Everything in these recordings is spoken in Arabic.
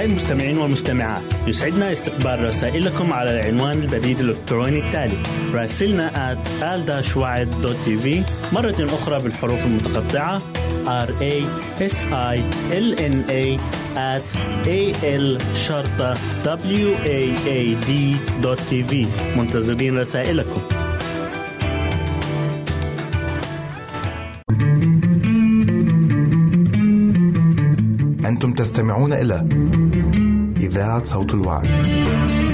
أعزائي المستمعين والمستمعات. يسعدنا استقبال رسائلكم على العنوان البريد الإلكتروني التالي راسلنا at مرة أخرى بالحروف المتقطعة r a s i l n a at a l شرطة w a a d دوت في منتظرين رسائلكم. أنتم تستمعون إلى إذاعة صوت الوعد.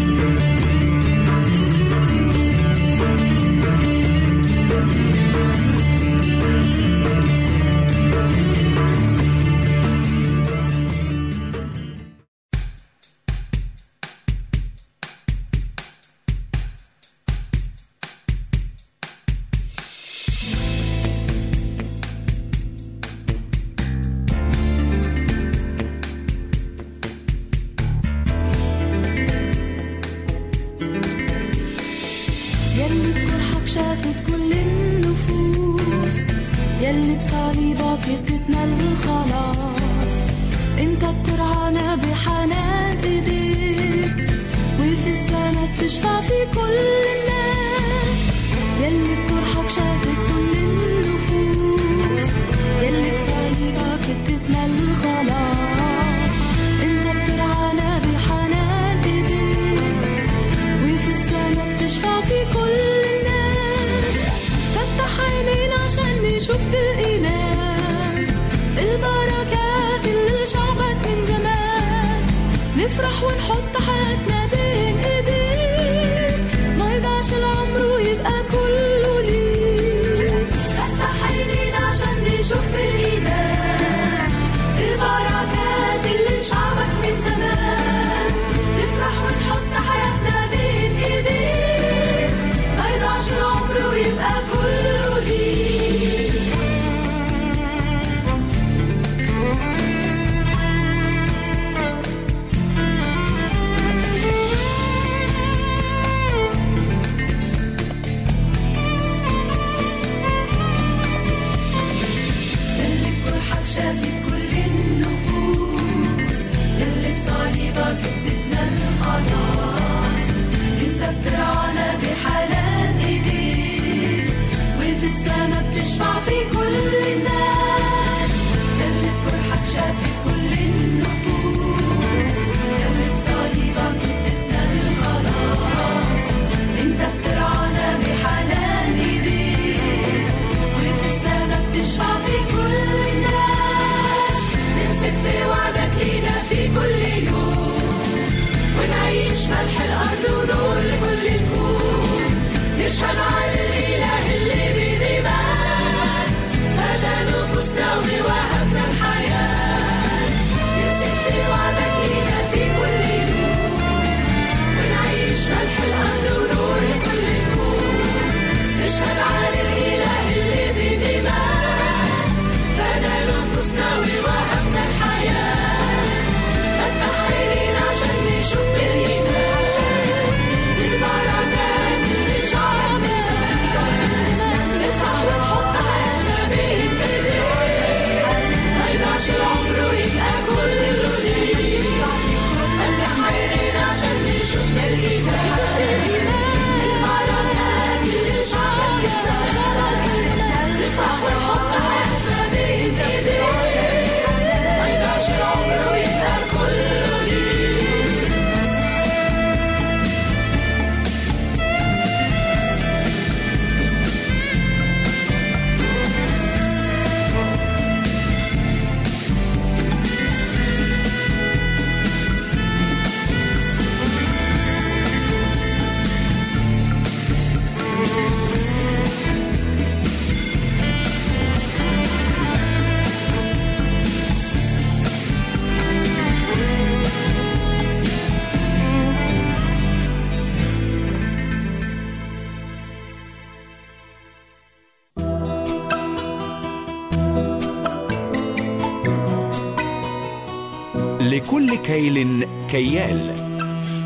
لكل كيل كيال.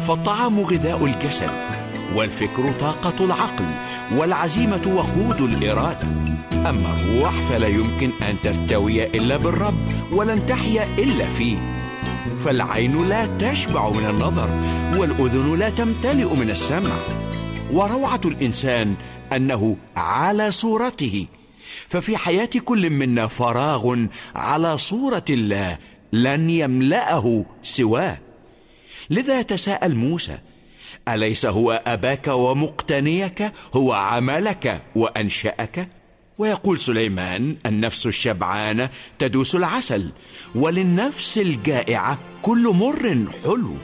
فالطعام غذاء الجسد والفكر طاقة العقل والعزيمة وقود الإرادة. أما الروح فلا يمكن أن ترتوي إلا بالرب ولن تحيا إلا فيه. فالعين لا تشبع من النظر والأذن لا تمتلئ من السمع. وروعة الإنسان أنه على صورته. ففي حياة كل منا فراغ على صورة الله لن يملأه سواه. لذا يتساءل موسى أليس هو أباك ومقتنيك؟ هو عملك وأنشأك؟ ويقول سليمان النفس الشبعانة تدوس العسل وللنفس الجائعة كل مر حلو.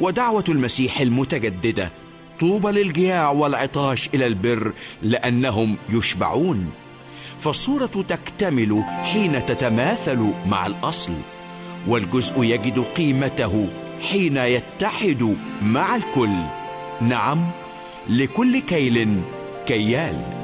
ودعوة المسيح المتجددة طوبى للجياع والعطاش إلى البر لأنهم يشبعون. فالصورة تكتمل حين تتماثل مع الأصل. والجزء يجد قيمته حين يتحد مع الكل. نعم لكل كيل كيال.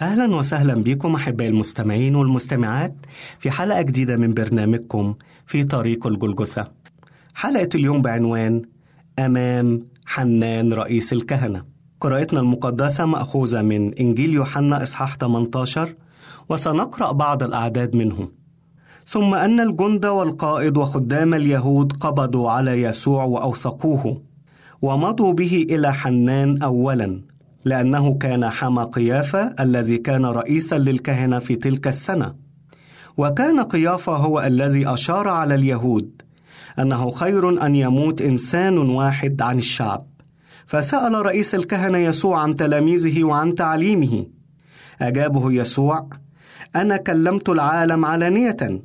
أهلا وسهلا بكم أحبائي المستمعين والمستمعات في حلقة جديدة من برنامجكم في طريق الجلجثة. حلقة اليوم بعنوان أمام حنان رئيس الكهنة. قراءتنا المقدسة مأخوذة من إنجيل يوحنا إصحاح 18 وسنقرأ بعض الأعداد منه. ثم أن الجند والقائد وخدام اليهود قبضوا على يسوع وأوثقوه ومضوا به إلى حنان أولاً لأنه كان حمى قيافة الذي كان رئيسا للكهنة في تلك السنة. وكان قيافة هو الذي أشار على اليهود أنه خير أن يموت إنسان واحد عن الشعب. فسأل رئيس الكهنة يسوع عن تلاميذه وعن تعليمه. أجابه يسوع أنا كلمت العالم علانية.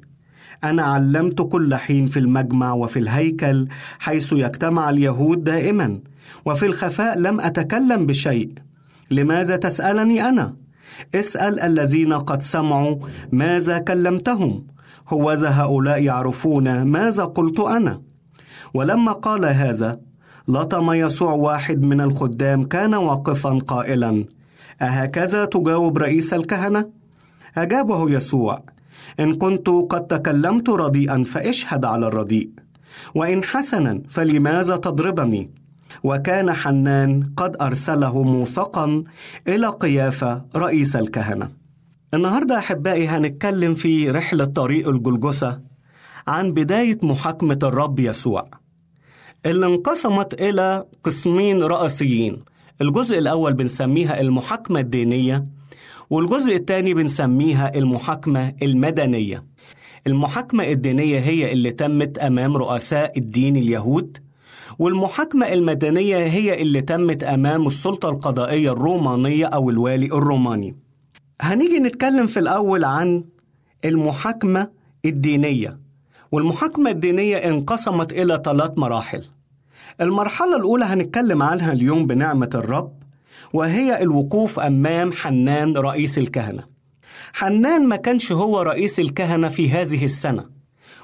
أنا علمت كل حين في المجمع وفي الهيكل حيث يجتمع اليهود دائما وفي الخفاء لم أتكلم بشيء. لماذا تسألني أنا؟ اسأل الذين قد سمعوا ماذا كلمتهم هوذا هؤلاء يعرفون ماذا قلت أنا ولما قال هذا لطم يسوع واحد من الخدام كان واقفا قائلا أهكذا تجاوب رئيس الكهنة؟ أجابه يسوع إن كنت قد تكلمت رديئا فاشهد على الرديء وإن حسنا فلماذا تضربني؟ وكان حنان قد أرسله موثقا إلى قيافة رئيس الكهنة. النهاردة أحبائي هنتكلم في رحلة طريق الجلجسة عن بداية محاكمة الرب يسوع اللي انقسمت إلى قسمين رئيسيين الجزء الأول بنسميها المحاكمة الدينية والجزء الثاني بنسميها المحاكمة المدنية. المحاكمة الدينية هي اللي تمت أمام رؤساء الدين اليهود والمحاكمة المدنية هي اللي تمت أمام السلطة القضائية الرومانية أو الوالي الروماني. هنيجي نتكلم في الأول عن المحاكمة الدينية. والمحاكمة الدينية انقسمت إلى ثلاث مراحل. المرحلة الأولى هنتكلم عنها اليوم بنعمة الرب وهي الوقوف أمام حنان رئيس الكهنة. حنان ما كانش هو رئيس الكهنة في هذه السنة.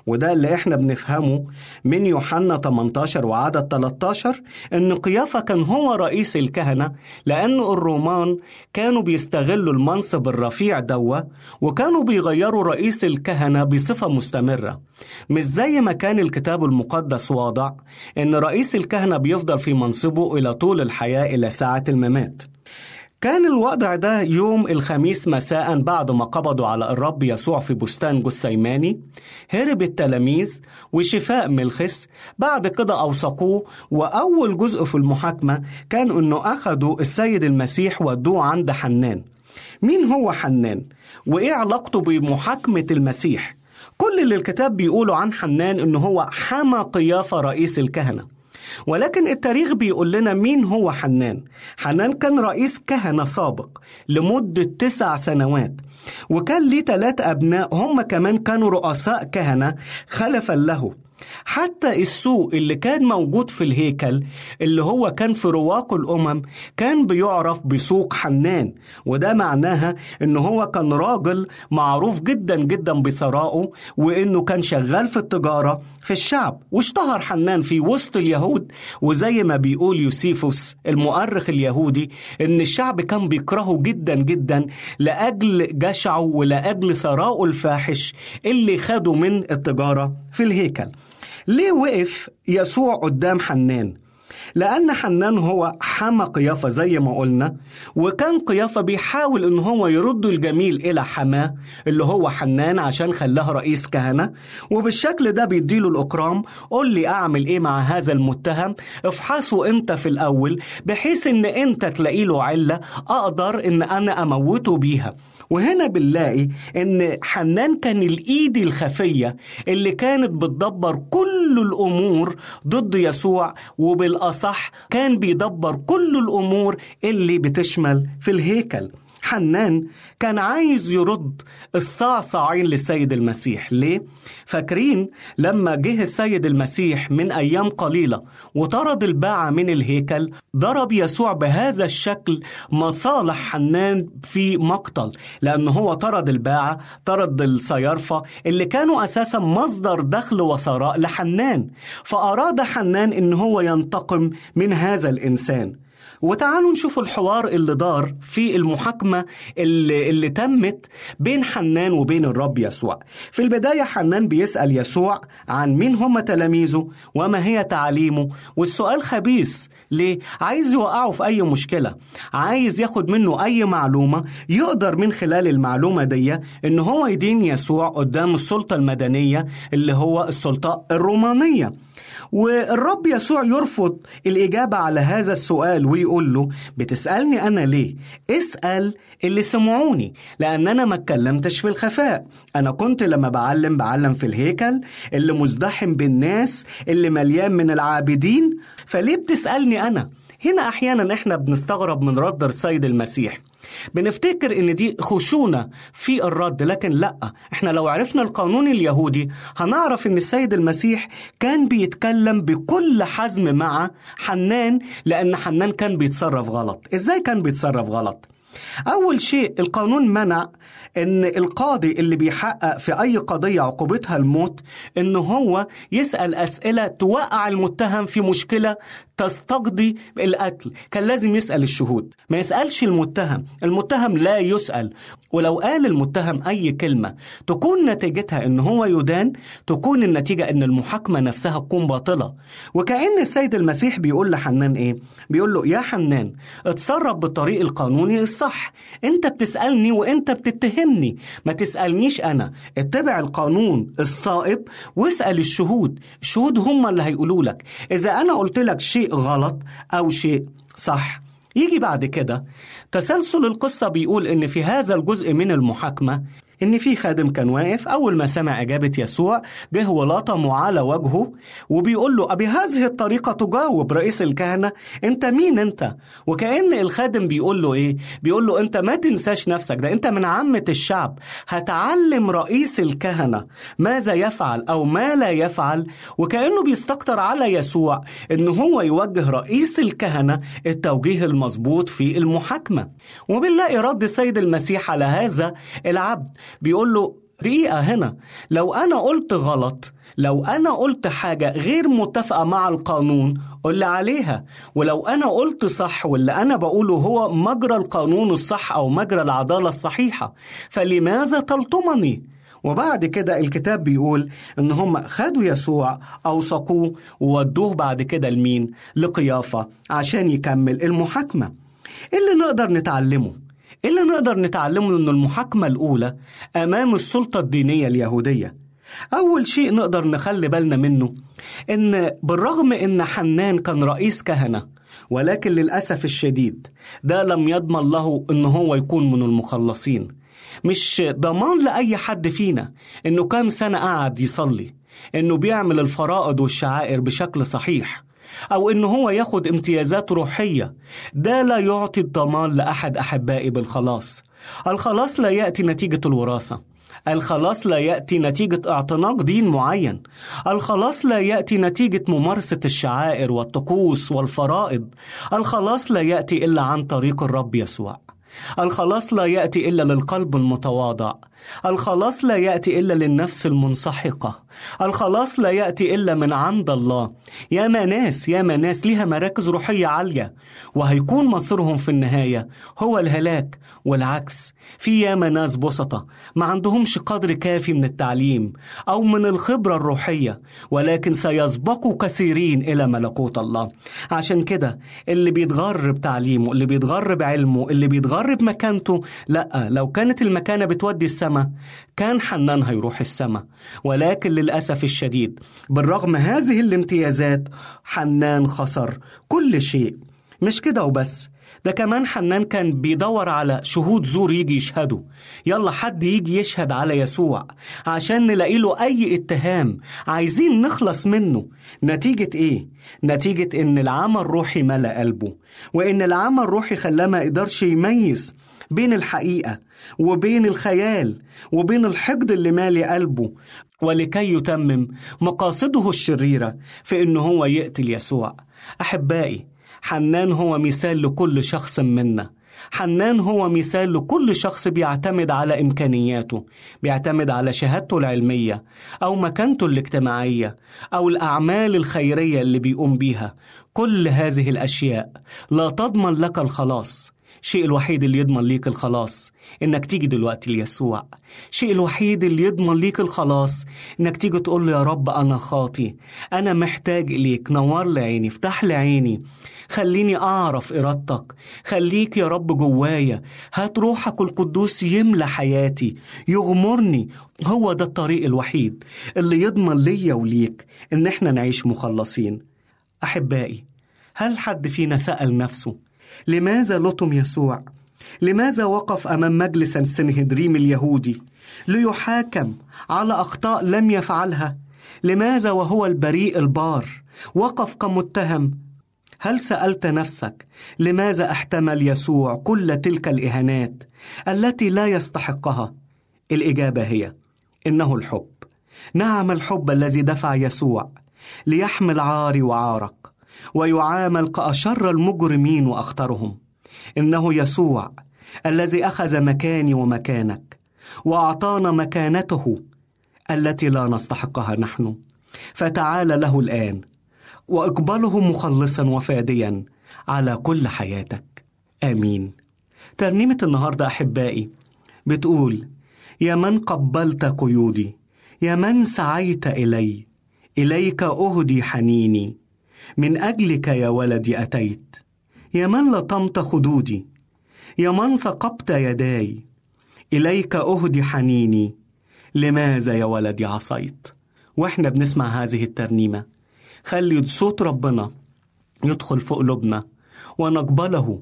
وده اللي إحنا بنفهمه من يوحنا 18 وعدد 13 إن قيافة كان هو رئيس الكهنة لأن الرومان كانوا بيستغلوا المنصب الرفيع دوا وكانوا بيغيروا رئيس الكهنة بصفة مستمرة. مش زي ما كان الكتاب المقدس واضع إن رئيس الكهنة بيفضل في منصبه إلى طول الحياة إلى ساعة الممات. كان الوضع ده يوم الخميس مساء بعد ما قبضوا على الرب يسوع في بستان جثيماني هرب التلاميذ وشفاء ملخس بعد كده أوثقوه وأول جزء في المحاكمة كان أنه أخدوا السيد المسيح ودوه عند حنان مين هو حنان؟ وإيه علاقته بمحاكمة المسيح؟ كل اللي الكتاب بيقوله عن حنان أنه هو حمى قيافة رئيس الكهنة ولكن التاريخ بيقول لنا مين هو حنان. حنان كان رئيس كهنة سابق لمدة تسع سنوات وكان ليه ثلاث أبناء هم كمان كانوا رؤساء كهنة خلفا له. حتى السوق اللي كان موجود في الهيكل اللي هو كان في رواق الأمم كان بيعرف بسوق حنان. وده معناها إن هو كان راجل معروف جدا جدا بثرائه وإنه كان شغال في التجارة في الشعب. واشتهر حنان في وسط اليهود. وزي ما بيقول يوسيفوس المؤرخ اليهودي إن الشعب كان بيكرهه جدا جدا لأجل جشعه ولأجل ثرائه الفاحش اللي خده من التجارة في الهيكل. ليه وقف يسوع قدام حنان؟ لأن حنان هو حمى قيافة زي ما قلنا وكان قيافة بيحاول إن هو يرد الجميل إلى حماه اللي هو حنان عشان خلاه رئيس كهنة وبالشكل ده بيديله الإكرام قول لي أعمل إيه مع هذا المتهم افحصه أنت في الأول بحيث إن أنت تلاقي له علة أقدر إن أنا أموته بيها. وهنا بنلاقي إن حنان كان الإيد الخفية اللي كانت بتدبر كل الأمور ضد يسوع وبالأصح كان بيدبر كل الأمور اللي بتشمل في الهيكل. حنان كان عايز يرد الصعصعين للسيد المسيح. ليه؟ فاكرين لما جه السيد المسيح من أيام قليلة وطرد الباعة من الهيكل ضرب يسوع بهذا الشكل مصالح حنان في مقتل لأن هو طرد الباعة طرد الصيارفة اللي كانوا أساسا مصدر دخل وثراء لحنان. فأراد حنان إن هو ينتقم من هذا الإنسان. وتعالوا نشوف الحوار اللي دار في المحاكمة اللي, اللي تمت بين حنان وبين الرب يسوع. في البداية حنان بيسأل يسوع عن مين هم تلاميذه وما هي تعاليمه والسؤال خبيث ليه؟ عايز يوقعه في أي مشكلة عايز ياخد منه أي معلومة يقدر من خلال المعلومة دي إن هو يدين يسوع قدام السلطة المدنية اللي هو السلطة الرومانية والرب يسوع يرفض الإجابة على هذا السؤال ويقول له بتسألني أنا ليه؟ اسأل اللي سمعوني لأن أنا ما اتكلمتش في الخفاء. أنا كنت لما بعلم بعلم في الهيكل اللي مزدحم بالناس اللي مليان من العابدين. فليه بتسألني أنا؟ هنا أحيانا إحنا بنستغرب من رد السيد المسيح. بنفتكر إن دي خشونة في الرد لكن لأ. إحنا لو عرفنا القانون اليهودي هنعرف إن السيد المسيح كان بيتكلم بكل حزم مع حنان لأن حنان كان بيتصرف غلط. إزاي كان بيتصرف غلط؟ أول شيء القانون منع إن القاضي اللي بيحقق في أي قضية عقوبتها الموت إن هو يسأل أسئلة توقع المتهم في مشكلة تستقضي القتل. كان لازم يسأل الشهود ما يسألش المتهم. المتهم لا يسأل. ولو قال المتهم أي كلمة تكون نتيجتها إن هو يدان تكون النتيجة إن المحاكمة نفسها تكون باطلة. وكأن السيد المسيح بيقول لحنان إيه؟ بيقول له يا حنان اتصرف بالطريق القانوني الصح. أنت بتسألني وأنت بتتهمني ما تسألنيش أنا. اتبع القانون الصائب واسأل الشهود. الشهود هم اللي هيقولوا لك. إذا أنا قلت لك شيء غلط أو شيء صح يجي بعد كده. تسلسل القصة بيقول إن في هذا الجزء من المحاكمة إن في خادم كان واقف أول ما سمع إجابة يسوع جه ولطمه على وجهه وبيقول له أبي هذه الطريقة تجاوب رئيس الكهنة؟ أنت مين أنت؟ وكأن الخادم بيقول له إيه؟ بيقول له أنت ما تنساش نفسك ده أنت من عامة الشعب. هتعلم رئيس الكهنة ماذا يفعل أو ما لا يفعل. وكأنه بيستكتر على يسوع إن هو يوجه رئيس الكهنة التوجيه المظبوط في المحاكمة. وبنلاقي رد السيد المسيح على هذا العبد. بيقول له دقيقة هنا لو أنا قلت غلط لو أنا قلت حاجة غير متفقة مع القانون قل لي عليها ولو أنا قلت صح واللي أنا بقوله هو مجرى القانون الصح أو مجرى العدالة الصحيحة فلماذا تلطمني؟ وبعد كده الكتاب بيقول إن هم خدوا يسوع أوثقوه وودوه بعد كده لمين؟ لقيافة عشان يكمل المحاكمة. إيه اللي نقدر نتعلمه؟ اللي نقدر نتعلمه ان المحاكمة الأولى أمام السلطة الدينية اليهودية. أول شيء نقدر نخلي بالنا منه إن بالرغم إن حنان كان رئيس كهنة ولكن للأسف الشديد ده لم يضمن له إن هو يكون من المخلصين. مش ضمان لأي حد فينا إنه كام سنة قعد يصلي إنه بيعمل الفرائض والشعائر بشكل صحيح. أو إنه هو ياخد امتيازات روحية. ده لا يعطي الضمان لأحد أحبائي بالخلاص. الخلاص لا يأتي نتيجة الوراثة. الخلاص لا يأتي نتيجة اعتناق دين معين. الخلاص لا يأتي نتيجة ممارسة الشعائر والطقوس والفرائض. الخلاص لا يأتي إلا عن طريق الرب يسوع. الخلاص لا يأتي إلا للقلب المتواضع. الخلاص لا يأتي إلا للنفس المنسحقة. الخلاص لا يأتي إلا من عند الله. يا ناس يا ناس ليها مراكز روحية عالية وهيكون مصيرهم في النهاية هو الهلاك والعكس. في ياما ناس بسطة ما عندهمش قدر كافي من التعليم أو من الخبرة الروحية ولكن سيسبقوا كثيرين إلى ملكوت الله. عشان كده اللي بيتغر بتعليمه اللي بيتغر بعلمه اللي بيتغر بمكانته لأ لو كانت المكانة بتودي السماء. كان حنان هيروح السماء. ولكن للأسف الشديد بالرغم هذه الامتيازات حنان خسر كل شيء. مش كده وبس. ده كمان حنان كان بيدور على شهود زور يجي يشهدوا. يلا حد يجي يشهد على يسوع عشان نلاقي له أي اتهام. عايزين نخلص منه. نتيجة إيه؟ نتيجة إن العمى الروحي ملأ قلبه. وإن العمى الروحي خلاه ما يقدرش يميز بين الحقيقة وبين الخيال وبين الحقد اللي مالي قلبه ولكي يتمم مقاصده الشريرة في إنه هو يقتل يسوع. أحبائي حنان هو مثال لكل شخص منا. حنان هو مثال لكل شخص بيعتمد على إمكانياته بيعتمد على شهادته العلمية أو مكانته الاجتماعية أو الأعمال الخيرية اللي بيقوم بيها. كل هذه الأشياء لا تضمن لك الخلاص. الشيء الوحيد اللي يضمن ليك الخلاص إنك تيجي دلوقتي ليسوع. الشيء الوحيد اللي يضمن ليك الخلاص إنك تيجي تقول له يا رب أنا خاطي. أنا محتاج إليك. نور لي عيني. افتح لي عيني. خليني أعرف إرادتك. خليك يا رب جوايا. هات روحك القدوس يملى حياتي. يغمرني. هو ده الطريق الوحيد اللي يضمن ليا وليك إن إحنا نعيش مخلصين. أحبائي هل حد فينا سأل نفسه لماذا لطم يسوع؟ لماذا وقف أمام مجلس السنهدريم اليهودي ليحاكم على أخطاء لم يفعلها؟ لماذا وهو البريء البار وقف كمتهم؟ هل سألت نفسك لماذا احتمل يسوع كل تلك الإهانات التي لا يستحقها؟ الإجابة هي إنه الحب نعم الحب الذي دفع يسوع ليحمل عاري وعارك ويعامل كأشر المجرمين وأخطرهم. إنه يسوع الذي أخذ مكاني ومكانك وأعطانا مكانته التي لا نستحقها نحن. فتعال له الآن وأقبله مخلصا وفاديا على كل حياتك. آمين. ترنيمة النهاردة أحبائي بتقول يا من قبلت قيودي يا من سعيت إلي إليك أهدي حنيني من أجلك يا ولدي أتيت. يا من لطمت خدودي. يا من ثقبت يداي. إليك أهدي حنيني. لماذا يا ولدي عصيت؟ وإحنا بنسمع هذه الترنيمة. خلي صوت ربنا يدخل في قلوبنا ونقبله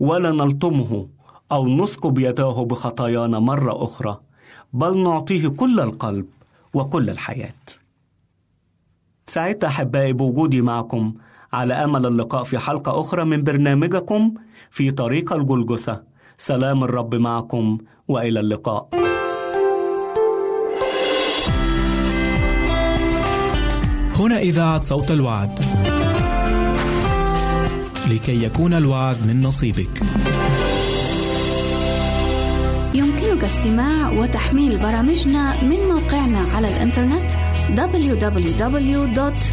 ولا نلطمه أو نثقب يداه بخطايانا مرة أخرى بل نعطيه كل القلب وكل الحياة. سعدت أحبائي بوجودي معكم. على أمل اللقاء في حلقة أخرى من برنامجكم في طريق الجلجثة. سلام الرب معكم وإلى اللقاء. هنا إذاعة صوت الوعد. لكي يكون الوعد من نصيبك. يمكنك استماع وتحميل برامجنا من موقعنا على الإنترنت www.awr.org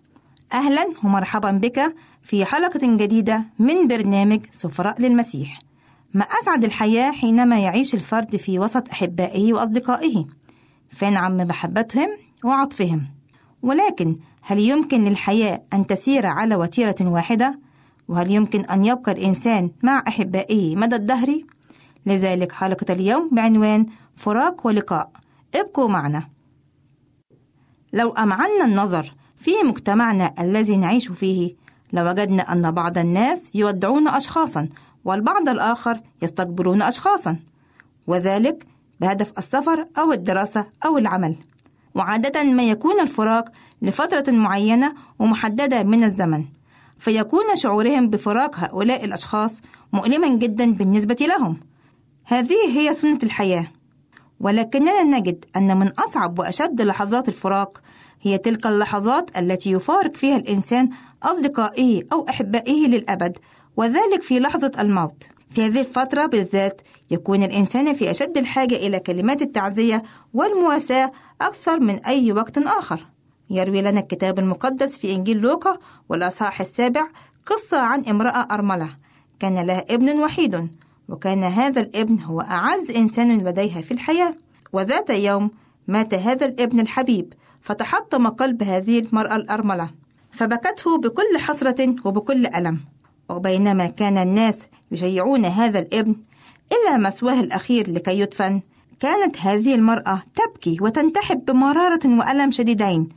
أهلا ومرحبا بك في حلقة جديدة من برنامج سفراء للمسيح. ما أسعد الحياة حينما يعيش الفرد في وسط أحبائه وأصدقائه، فينعم بمحبتهم وعطفهم. ولكن هل يمكن للحياة أن تسير على وتيرة واحدة؟ وهل يمكن أن يبقى الإنسان مع أحبائه مدى الدهر؟ لذلك حلقة اليوم بعنوان فراق ولقاء ابقوا معنا لو أمعنا النظر في مجتمعنا الذي نعيش فيه. لوجدنا أن بعض الناس يودعون أشخاصا والبعض الآخر يستقبلون أشخاصا. وذلك بهدف السفر أو الدراسة أو العمل. وعادة ما يكون الفراق لفترة معينة ومحددة من الزمن. فيكون شعورهم بفراق هؤلاء الأشخاص مؤلما جدا بالنسبة لهم. هذه هي سنة الحياة. ولكننا نجد أن من أصعب وأشد لحظات الفراق هي تلك اللحظات التي يفارق فيها الإنسان أصدقائه أو أحبائه للأبد وذلك في لحظة الموت. في هذه الفترة بالذات يكون الإنسان في أشد الحاجة إلى كلمات التعزية والمواساة أكثر من أي وقت آخر. يروي لنا الكتاب المقدس في إنجيل لوقا والأصحاح السابع قصة عن امرأة أرملة. كان لها ابن وحيد وكان هذا الابن هو أعز إنسان لديها في الحياة. وذات يوم مات هذا الابن الحبيب. فتحطم قلب هذه المرأة الأرملة فبكته بكل حسرة وبكل ألم. وبينما كان الناس يشيعون هذا الابن إلى مسواه الأخير لكي يدفن كانت هذه المرأة تبكي وتنتحب بمرارة وألم شديدين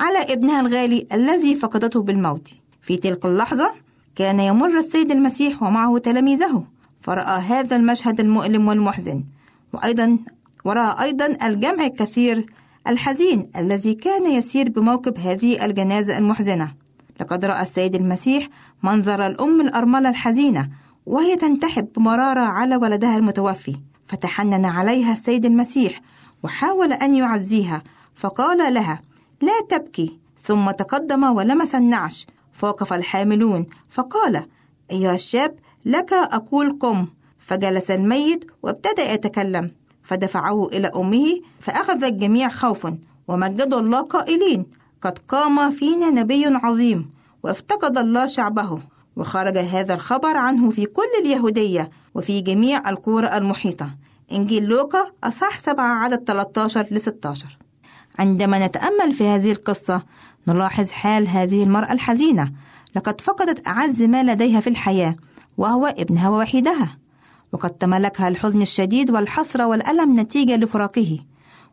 على ابنها الغالي الذي فقدته بالموت. في تلك اللحظة كان يمر السيد المسيح ومعه تلاميذه فرأى هذا المشهد المؤلم والمحزن. وأيضا ورأى أيضا الجمع الكثير الحزين الذي كان يسير بموكب هذه الجنازة المحزنة. لقد رأى السيد المسيح منظر الأم الأرملة الحزينة وهي تنتحب بمرارة على ولدها المتوفي. فتحنن عليها السيد المسيح وحاول أن يعزيها. فقال لها لا تبكي. ثم تقدم ولمس النعش. فوقف الحاملون. فقال أيها الشاب لك أقول قم. فجلس الميت وابتدأ يتكلم. فدفعه إلى أمه فأخذ الجميع خوفا ومجدوا الله قائلين قد قام فينا نبي عظيم وافتقد الله شعبه وخرج هذا الخبر عنه في كل اليهودية وفي جميع القرى المحيطة. إنجيل لوقا أصح 7 عدد 13 ل 16 عندما نتأمل في هذه القصة نلاحظ حال هذه المرأة الحزينة. لقد فقدت أعز ما لديها في الحياة وهو ابنها ووحيدها. وقد تملكها الحزن الشديد والحسرة والألم نتيجة لفراقه.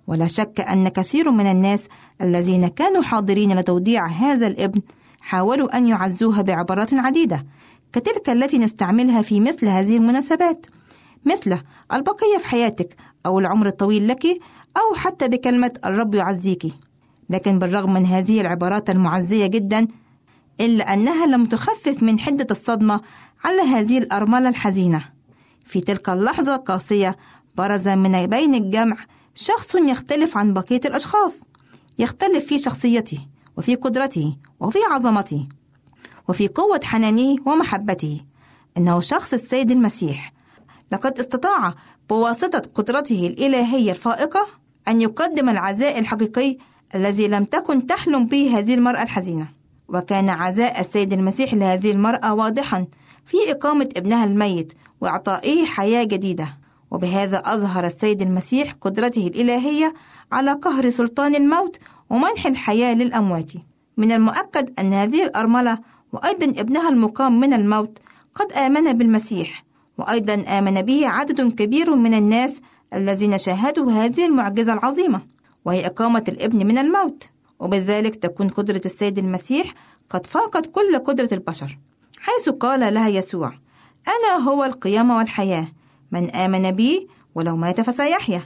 ولا شك أن كثير من الناس الذين كانوا حاضرين لتوديع هذا الابن حاولوا أن يعزوها بعبارات عديدة كتلك التي نستعملها في مثل هذه المناسبات. مثل البقية في حياتك أو العمر الطويل لك أو حتى بكلمة الرب يعزيك. لكن بالرغم من هذه العبارات المعزية جدا إلا أنها لم تخفف من حدة الصدمة على هذه الأرملة الحزينة. في تلك اللحظة القاسية برز من بين الجمع شخص يختلف عن بقية الأشخاص. يختلف في شخصيته وفي قدرته وفي عظمته وفي قوة حنانه ومحبته. إنه شخص السيد المسيح. لقد استطاع بواسطة قدرته الإلهية الفائقة أن يقدم العزاء الحقيقي الذي لم تكن تحلم به هذه المرأة الحزينة. وكان عزاء السيد المسيح لهذه المرأة واضحا في إقامة ابنها الميت وإعطائه حياة جديدة. وبهذا أظهر السيد المسيح قدرته الإلهية على قهر سلطان الموت ومنح الحياة للأموات. من المؤكد أن هذه الأرملة وأيضا ابنها المقام من الموت قد آمن بالمسيح وأيضا آمن به عدد كبير من الناس الذين شاهدوا هذه المعجزة العظيمة وهي إقامة الابن من الموت. وبذلك تكون قدرة السيد المسيح قد فاقت كل قدرة البشر حيث قال لها يسوع أنا هو القيامة والحياة. من آمن بي ولو مات فسيحيا.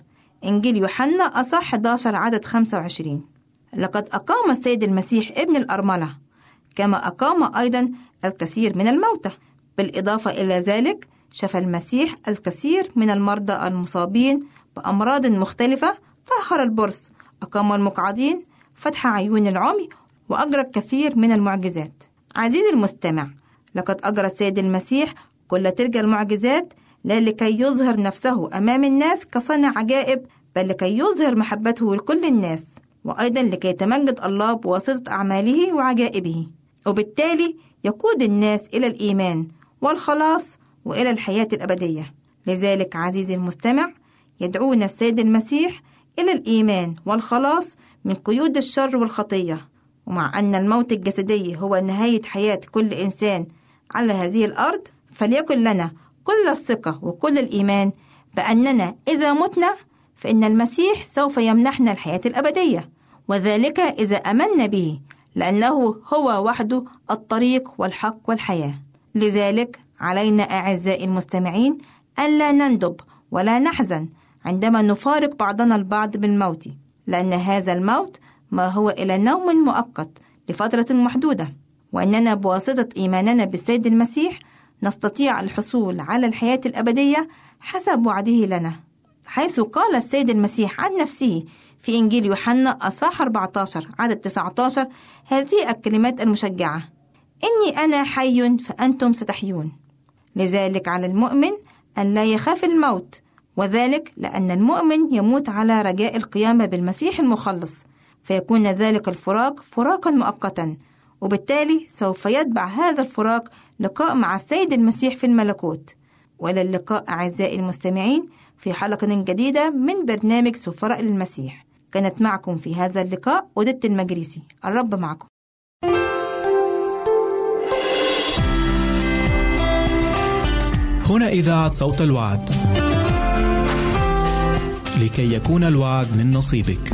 إنجيل يوحنا أصح 11 عدد 25 لقد أقام السيد المسيح ابن الأرملة. كما أقام أيضا الكثير من الموتى. بالإضافة إلى ذلك شفى المسيح الكثير من المرضى المصابين بأمراض مختلفة. طهر البرص. أقام المقعدين فتح عيون العمي وأجرى الكثير من المعجزات. عزيزي المستمع لقد أجرى السيد المسيح كل تلك المعجزات لا لكي يظهر نفسه أمام الناس كصانع عجائب بل لكي يظهر محبته لكل الناس وأيضا لكي يتمجد الله بواسطة أعماله وعجائبه. وبالتالي يقود الناس إلى الإيمان والخلاص وإلى الحياة الأبدية. لذلك عزيزي المستمع يدعونا السيد المسيح إلى الإيمان والخلاص من قيود الشر والخطية. ومع أن الموت الجسدي هو نهاية حياة كل إنسان على هذه الأرض فليكن لنا كل الثقة وكل الإيمان بأننا إذا متنا فإن المسيح سوف يمنحنا الحياة الأبدية. وذلك إذا أمنا به لأنه هو وحده الطريق والحق والحياة. لذلك علينا أعزائي المستمعين ألا نندب ولا نحزن عندما نفارق بعضنا البعض بالموت لأن هذا الموت ما هو إلى نوم مؤقت لفترة محدودة. وإننا بواسطة إيماننا بالسيد المسيح نستطيع الحصول على الحياة الأبدية حسب وعده لنا حيث قال السيد المسيح عن نفسه في إنجيل يوحنا أصحاح 14 عدد 19 هذه الكلمات المشجعة إني أنا حي فأنتم ستحيون لذلك على المؤمن أن لا يخاف الموت وذلك لأن المؤمن يموت على رجاء القيامة بالمسيح المخلص فيكون ذلك الفراق فراقا مؤقتا وبالتالي سوف يتبع هذا الفراق لقاء مع السيد المسيح في الملكوت وإلى اللقاء أعزائي المستمعين في حلقة جديدة من برنامج سفراء للمسيح كانت معكم في هذا اللقاء ودت المجريسي الرب معكم هنا إذاعة صوت الوعد. لكي يكون الوعد من نصيبك.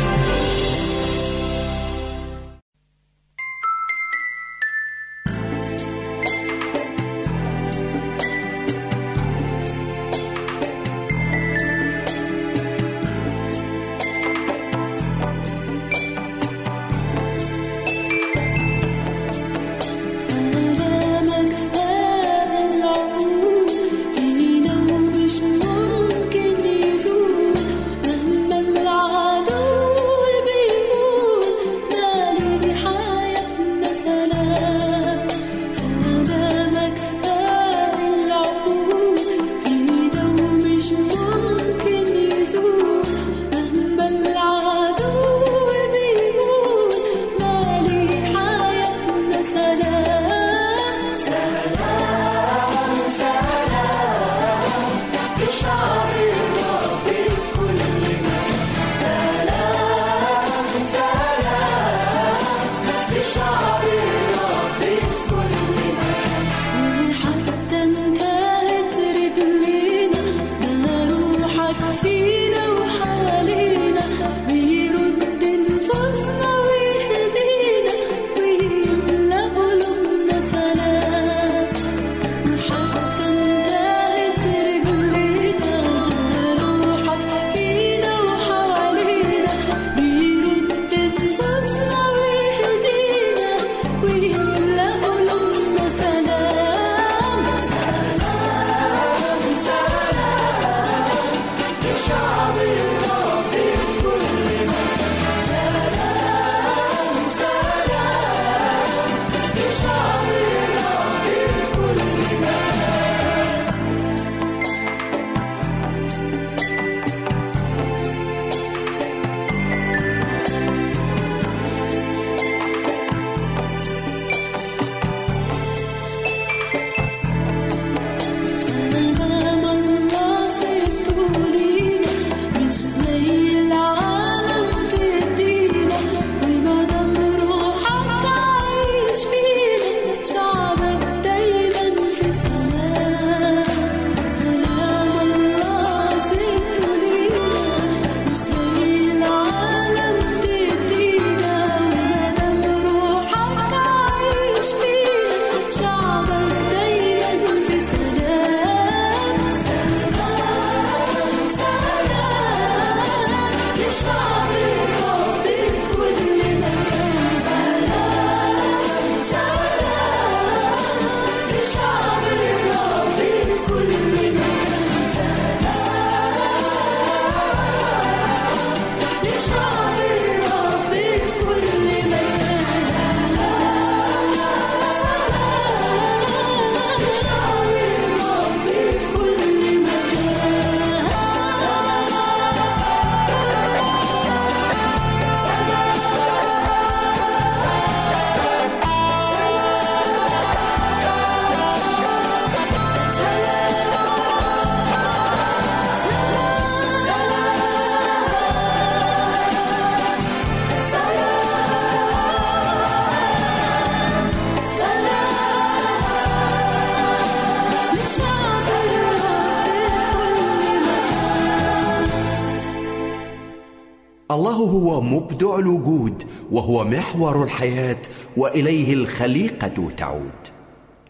الله هو مبدع الوجود وهو محور الحياة وإليه الخليقة تعود.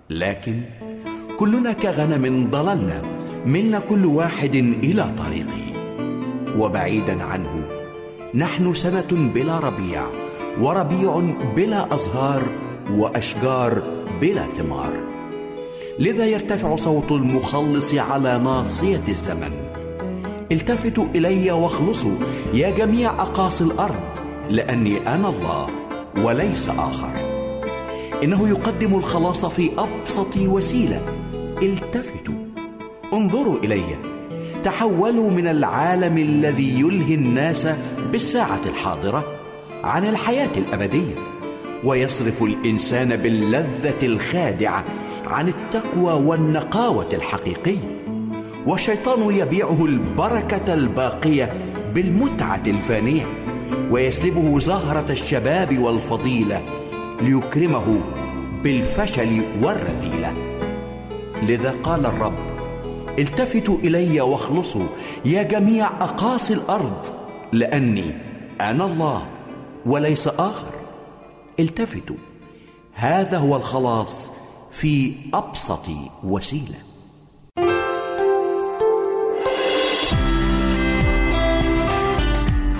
لكن كلنا كغنم ضللنا منا كل واحد إلى طريقه. وبعيدا عنه نحن سنة بلا ربيع وربيع بلا أزهار وأشجار بلا ثمار. لذا يرتفع صوت المخلص على ناصية الزمن. التفتوا إلي واخلصوا. يا جميع أقاصي الأرض لأني أنا الله وليس آخر. إنه يقدم الخلاص في أبسط وسيلة. التفتوا انظروا إلي. تحولوا من العالم الذي يلهي الناس بالساعة الحاضرة عن الحياة الأبدية. ويصرف الإنسان باللذة الخادعة عن التقوى والنقاوة الحقيقية. والشيطان يبيعه البركة الباقية بالمتعة الفانية ويسلبه زهرة الشباب والفضيلة ليكرمه بالفشل والرذيلة. لذا قال الرب التفتوا إلي واخلصوا يا جميع أقاصي الأرض لأني أنا الله وليس آخر. التفتوا هذا هو الخلاص في أبسط وسيلة.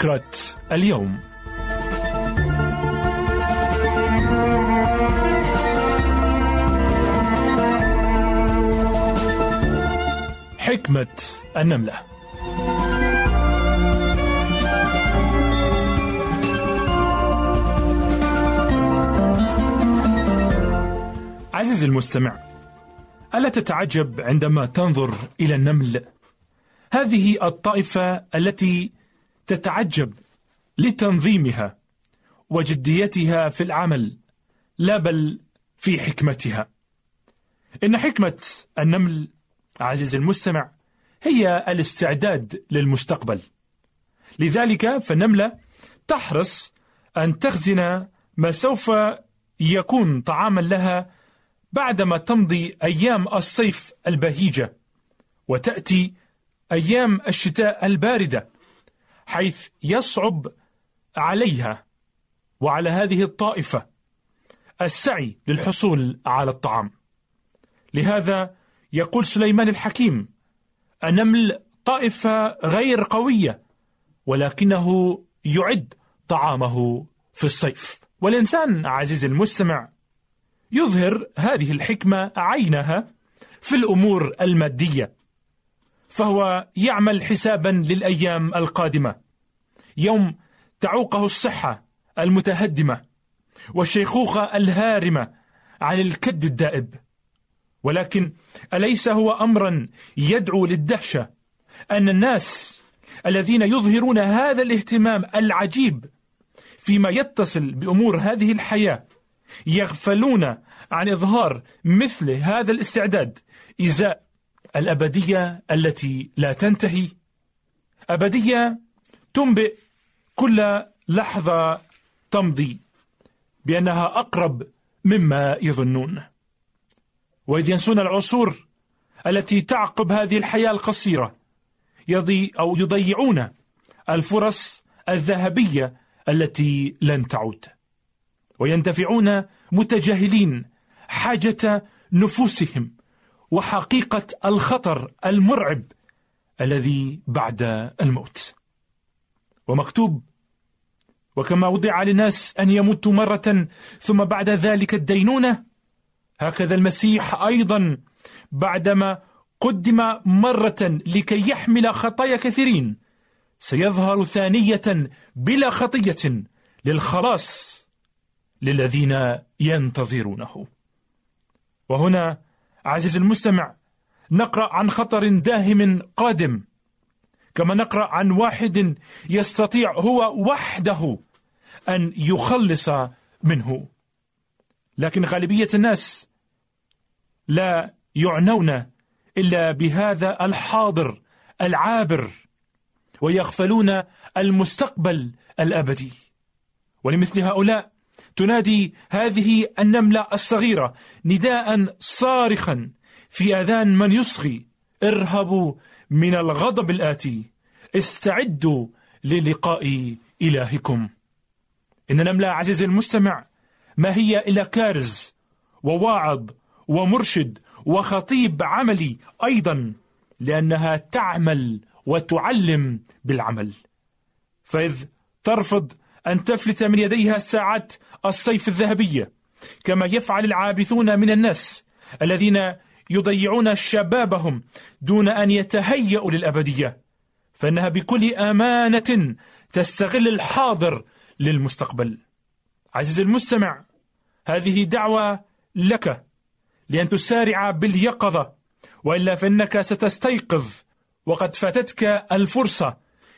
فكرة اليوم حكمة النملة عزيزي المستمع ألا تتعجب عندما تنظر إلى النمل؟ هذه الطائفة التي تتعجب لتنظيمها وجديتها في العمل لا بل في حكمتها. إن حكمة النمل عزيزي المستمع هي الاستعداد للمستقبل. لذلك فالنملة تحرص أن تخزن ما سوف يكون طعاما لها بعدما تمضي أيام الصيف البهيجة وتأتي أيام الشتاء الباردة. حيث يصعب عليها وعلى هذه الطائفة السعي للحصول على الطعام. لهذا يقول سليمان الحكيم النمل طائفة غير قوية ولكنه يعد طعامه في الصيف. والإنسان عزيزي المستمع يظهر هذه الحكمة عينها في الأمور المادية. فهو يعمل حسابا للأيام القادمة. يوم تعوقه الصحة المتهدمة والشيخوخة الهارمة عن الكد الدائب. ولكن أليس هو امرا يدعو للدهشة؟ أن الناس الذين يظهرون هذا الاهتمام العجيب فيما يتصل بأمور هذه الحياة يغفلون عن إظهار مثل هذا الاستعداد إزاء الأبدية التي لا تنتهي. أبدية تنبئ كل لحظة تمضي بأنها أقرب مما يظنون. وإذ ينسون العصور التي تعقب هذه الحياة القصيرة يضي أو يضيعون الفرص الذهبية التي لن تعود. ويندفعون متجاهلين حاجة نفوسهم وحقيقة الخطر المرعب الذي بعد الموت. ومكتوب وكما وضع للناس أن يموتوا مرة ثم بعد ذلك الدينونة هكذا المسيح أيضا بعدما قدم مرة لكي يحمل خطايا كثيرين سيظهر ثانية بلا خطية للخلاص للذين ينتظرونه. وهنا عزيزي المستمع نقرأ عن خطر داهم قادم. كما نقرأ عن واحد يستطيع هو وحده أن يخلص منه. لكن غالبية الناس لا يعنون إلا بهذا الحاضر العابر ويغفلون المستقبل الأبدي. ولمثل هؤلاء تنادي هذه النملة الصغيرة نداء صارخا في آذان من يصغي ارهبوا من الغضب الآتي استعدوا للقاء إلهكم. إن نملة عزيزي المستمع ما هي إلا كارز وواعظ ومرشد وخطيب عملي أيضا لأنها تعمل وتعلم بالعمل. فإذ ترفض أن تفلت من يديها ساعات الصيف الذهبية كما يفعل العابثون من الناس الذين يضيعون شبابهم دون أن يتهيأوا للأبدية. فإنها بكل أمانة تستغل الحاضر للمستقبل. عزيزي المستمع هذه دعوة لك لأن تسارع باليقظة وإلا فإنك ستستيقظ وقد فاتتك الفرصة.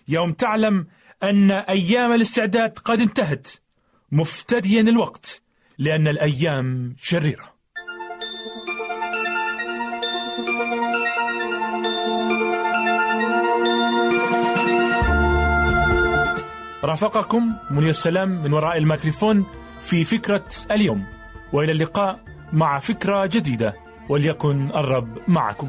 يوم تعلم أن أيام الاستعداد قد انتهت مفتديا الوقت لأن الأيام شريرة. رافقكم منير السلام من وراء الميكروفون في فكرة اليوم وإلى اللقاء مع فكرة جديدة وليكن الرب معكم.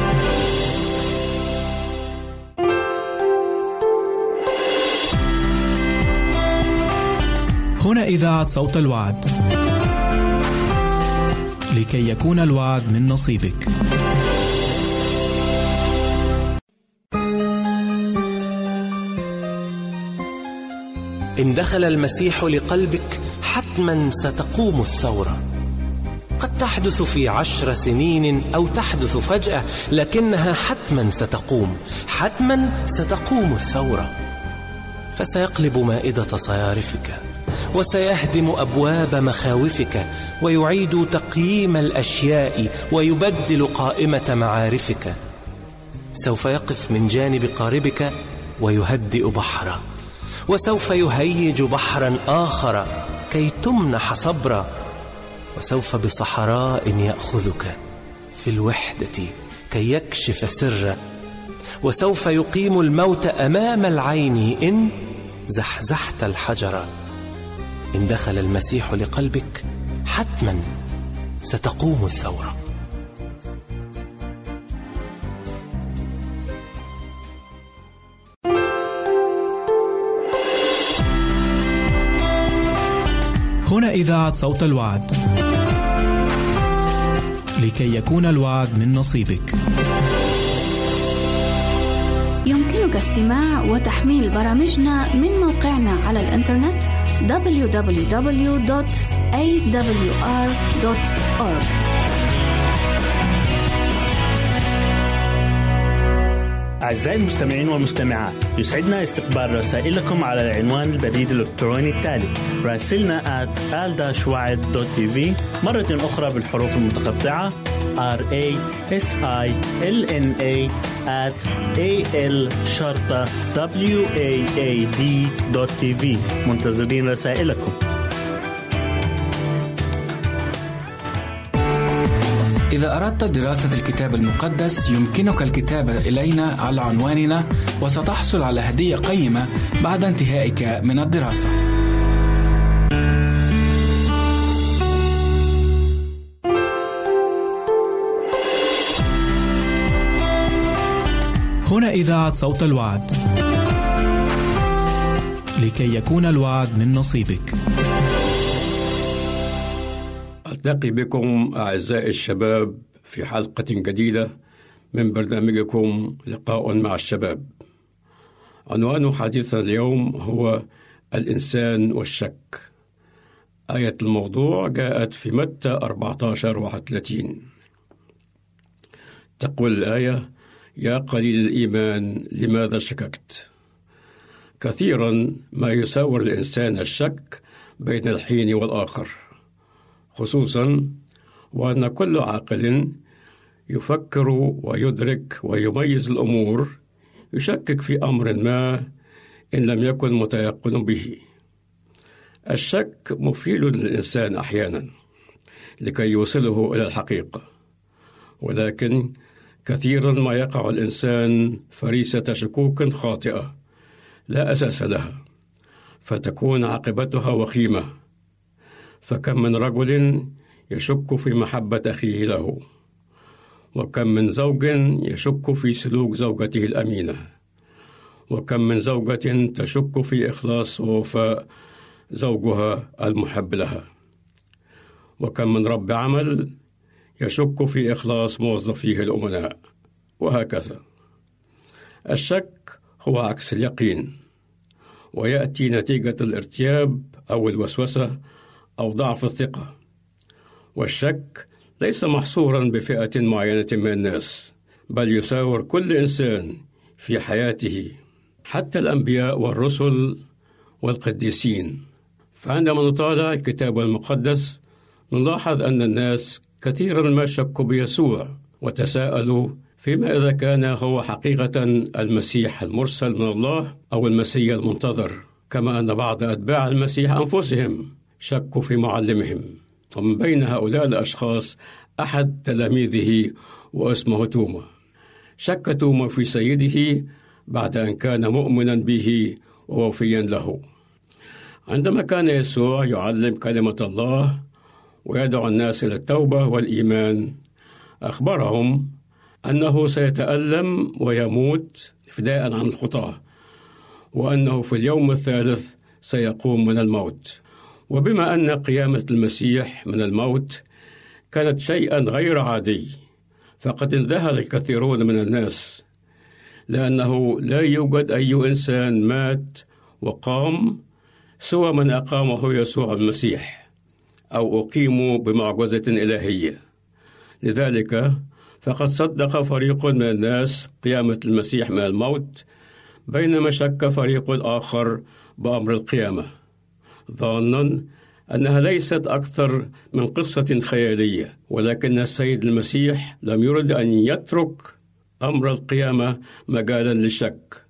هنا إذاعة صوت الوعد. لكي يكون الوعد من نصيبك. إن دخل المسيح لقلبك حتما ستقوم الثورة قد تحدث في عشر سنين أو تحدث فجأة لكنها حتما ستقوم حتما ستقوم الثورة فسيقلب مائدة صيارفك وسيهدم أبواب مخاوفك ويعيد تقييم الأشياء ويبدل قائمة معارفك. سوف يقف من جانب قاربك ويهدئ بحره وسوف يهيج بحرا آخر كي تمنح صبرا وسوف بصحراء يأخذك في الوحدة كي يكشف سرك وسوف يقيم الموت أمام العين إن زحزحت الحجر. إن دخل المسيح لقلبك حتما ستقوم الثورة هنا إذاعة صوت الوعد. لكي يكون الوعد من نصيبك. يمكنك استماع وتحميل برامجنا من موقعنا على الإنترنت www.awr.org أعزائي المستمعين والمستمعات يسعدنا استقبال رسائلكم على العنوان البريد الإلكتروني التالي راسلنا at مرة أخرى بالحروف المتقطعة r a s i l n a at a l شرطة w a a d tv منتظرين رسائلكم إذا أردت دراسة الكتاب المقدس يمكنك الكتابة إلينا على عنواننا وستحصل على هدية قيمة بعد انتهائك من الدراسة. هنا إذاعة صوت الوعد. لكي يكون الوعد من نصيبك. ألتقي بكم أعزائي الشباب في حلقة جديدة من برنامجكم لقاء مع الشباب. عنوان حديثنا اليوم هو الإنسان والشك. آية الموضوع جاءت في متى 14 31 تقول الآية: يا قليل الإيمان لماذا شككت؟ كثيرا ما يساور الإنسان الشك بين الحين والآخر. خصوصا وأن كل عاقل يفكر ويدرك ويميز الأمور يشكك في أمر ما إن لم يكن متيقن به الشك مفيد للإنسان أحيانا لكي يوصله إلى الحقيقة ولكن كثيرا ما يقع الإنسان فريسة شكوك خاطئة لا أساس لها فتكون عاقبتها وخيمة. فكم من رجل يشك في محبة أخيه له وكم من زوج يشك في سلوك زوجته الأمينة وكم من زوجة تشك في إخلاص ووفاء زوجها المحب لها وكم من رب عمل يشك في إخلاص موظفيه الأمناء وهكذا. الشك هو عكس اليقين ويأتي نتيجة الارتياب أو الوسوسة أو ضعف الثقة. والشك ليس محصورا بفئة معينة من الناس بل يساور كل إنسان في حياته حتى الأنبياء والرسل والقديسين. فعندما نطالع الكتاب المقدس نلاحظ أن الناس كثيرا ما شكوا بيسوع وتساءلوا فيما إذا كان هو حقيقة المسيح المرسل من الله أو المسيح المنتظر كما أن بعض أتباع المسيح أنفسهم شكوا في معلمهم. ومن بين هؤلاء الأشخاص أحد تلاميذه واسمه توما. شك توما في سيده بعد أن كان مؤمنا به ووفيا له. عندما كان يسوع يعلم كلمة الله ويدعو الناس إلى التوبة والإيمان. أخبرهم أنه سيتألم ويموت فداء عن الخطاة وأنه في اليوم الثالث سيقوم من الموت. وبما أن قيامة المسيح من الموت كانت شيئا غير عادي فقد انذهل الكثيرون من الناس لأنه لا يوجد أي إنسان مات وقام سوى من أقامه يسوع المسيح. أو أقيموا بمعجزة إلهية. لذلك فقد صدق فريق من الناس قيامة المسيح من الموت بينما شك فريق آخر بأمر القيامة. ظانا أنها ليست أكثر من قصة خيالية ولكن السيد المسيح لم يرد أن يترك أمر القيامة مجالا للشك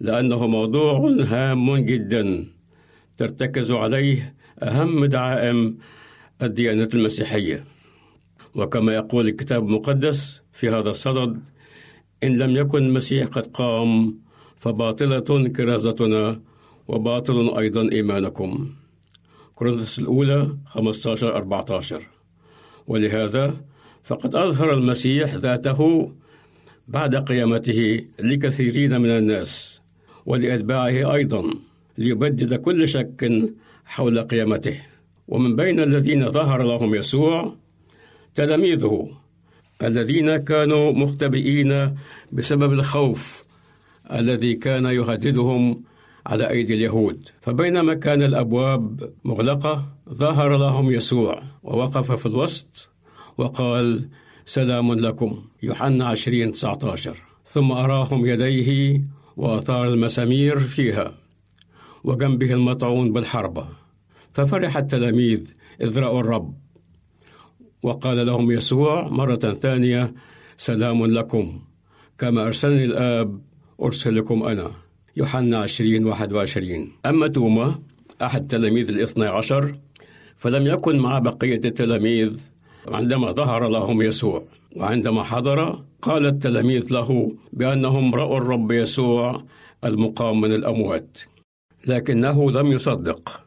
لأنه موضوع هام جدا ترتكز عليه أهم دعائم الديانة المسيحية. وكما يقول الكتاب المقدس في هذا الصدد إن لم يكن المسيح قد قام فباطلة كرازتنا وباطل أيضا إيمانكم. كورنثوس الأولى 15 14 ولهذا فقد أظهر المسيح ذاته بعد قيامته لكثيرين من الناس ولأتباعه أيضا ليبدد كل شك حول قيامته. ومن بين الذين ظهر لهم يسوع تلاميذه الذين كانوا مختبئين بسبب الخوف الذي كان يهددهم على أيدي اليهود. فبينما كان الأبواب مغلقة ظهر لهم يسوع ووقف في الوسط وقال سلام لكم. يوحنا 20 19 ثم أراهم يديه وأثار المسامير فيها. وجنبه المطعون بالحربة. ففرح التلاميذ إذ رأوا الرب. وقال لهم يسوع مرة ثانية سلام لكم. كما أرسلني الآب أرسلكم أنا. يوحنا 20 21 أما توما أحد تلاميذ الاثنى عشر فلم يكن مع بقية التلاميذ عندما ظهر لهم يسوع. وعندما حضر قال التلاميذ له بأنهم رأوا الرب يسوع المقام من الأموات. لكنه لم يصدق.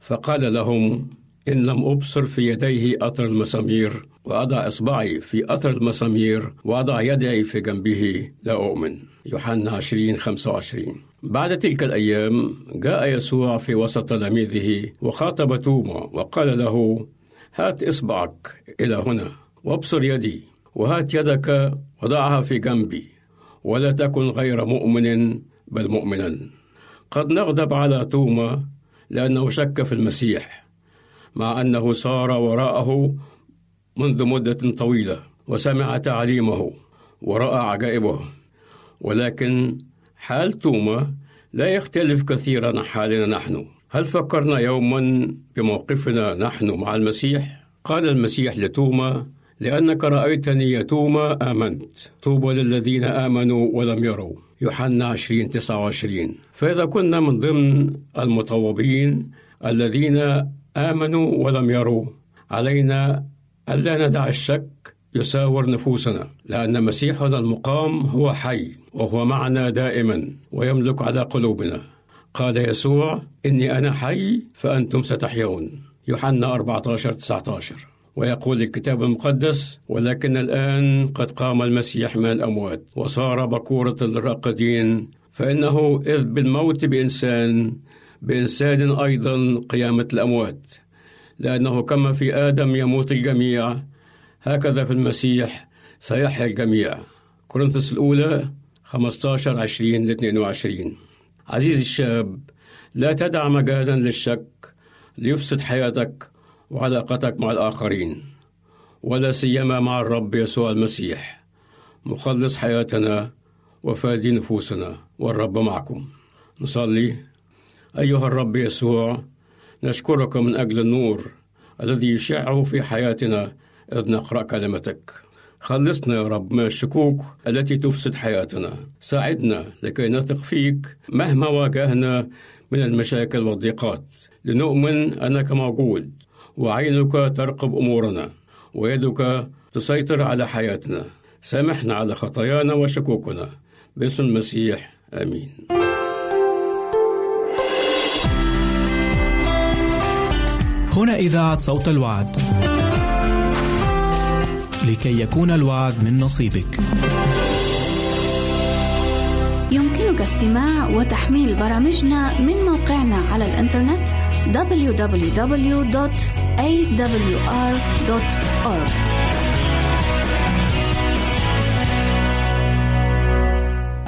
فقال لهم إن لم أبصر في يديه أثر المسامير وأضع إصبعي في أثر المسامير وأضع يدي في جنبه لا أؤمن. يوحنا 20 25 بعد تلك الأيام جاء يسوع في وسط تلاميذه وخاطب توما وقال له هات إصبعك إلى هنا وابصر يدي وهات يدك وضعها في جنبي ولا تكن غير مؤمن بل مؤمنا. قد نغضب على توما لأنه شك في المسيح مع أنه سار وراءه منذ مدة طويلة وسمع تعليمه ورأى عجائبه. ولكن حال توما لا يختلف كثيرا عن حالنا نحن. هل فكرنا يوما بموقفنا نحن مع المسيح؟ قال المسيح لتوما لأنك رأيتني يا توما آمنت. طوبى للذين آمنوا ولم يروا. يوحنا 20 29 فإذا كنا من ضمن المطوبين الذين آمنوا ولم يروا علينا ألا ندع الشك يساور نفوسنا لأن مسيحنا المقام هو حي وهو معنا دائما ويملك على قلوبنا. قال يسوع إني أنا حي فأنتم ستحيون. يوحنا 14 19 ويقول الكتاب المقدس ولكن الآن قد قام المسيح من الأموات وصار بكورة الراقدين فإنه إذ بالموت بإنسان بإنسان أيضا قيامة الأموات لأنه كما في آدم يموت الجميع هكذا في المسيح سيحيا الجميع. كورنثوس الأولى 15 20 ل 22 عزيزي الشاب لا تدع مجالا للشك ليفسد حياتك وعلاقتك مع الآخرين ولا سيما مع الرب يسوع المسيح مخلص حياتنا وفادي نفوسنا والرب معكم. نصلي. أيها الرب يسوع نشكرك من أجل النور الذي يشع في حياتنا إذ نقرأ كلمتك. خلصنا يا رب من الشكوك التي تفسد حياتنا. ساعدنا لكي نثق فيك مهما واجهنا من المشاكل والضيقات لنؤمن أنك موجود. وعينك ترقب أمورنا ويدك تسيطر على حياتنا سامحنا على خطايانا وشكوكنا باسم المسيح آمين هنا إذاعة صوت الوعد. لكي يكون الوعد من نصيبك. يمكنك استماع وتحميل برامجنا من موقعنا على الإنترنت www.awr.org